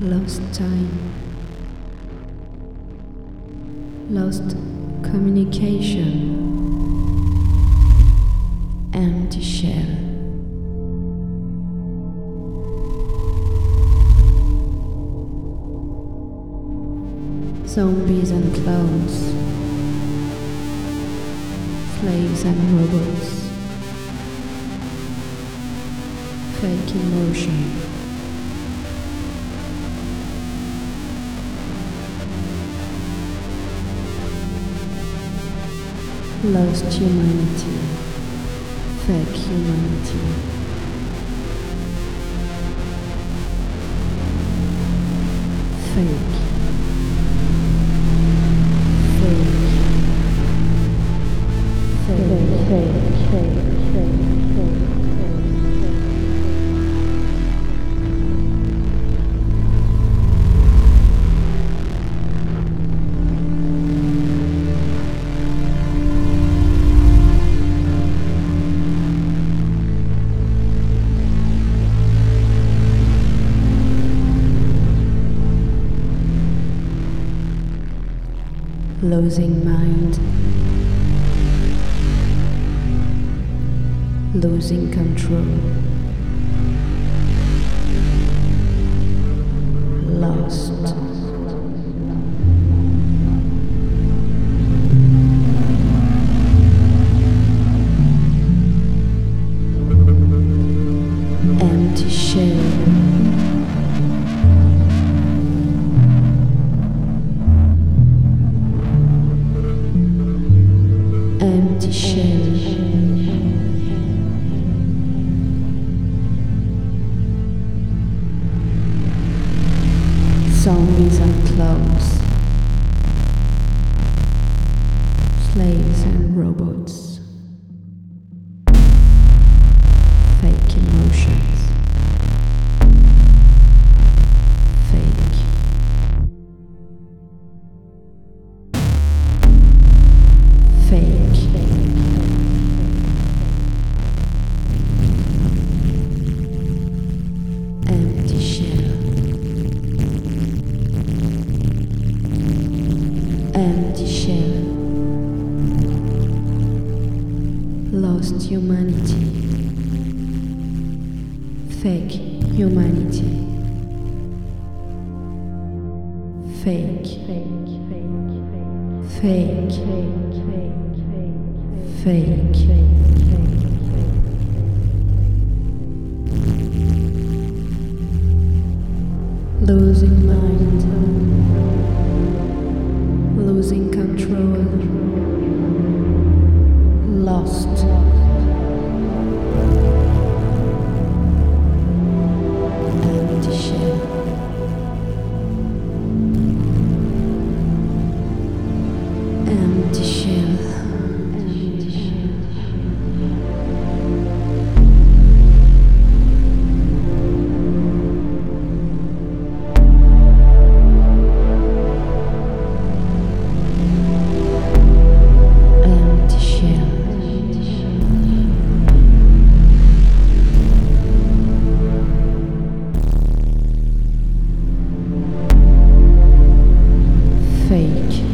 lost time, lost communication, empty shell. Zombies and clones, slaves and robots, fake emotion. Lost humanity, fake humanity. Fake. Losing mind, losing control, lost. Zombies and clones, slaves and Empty shell. Lost humanity. Fake humanity. Fake. Fake. Fake. Fake. Fake. Losing mind. Losing control. Fake.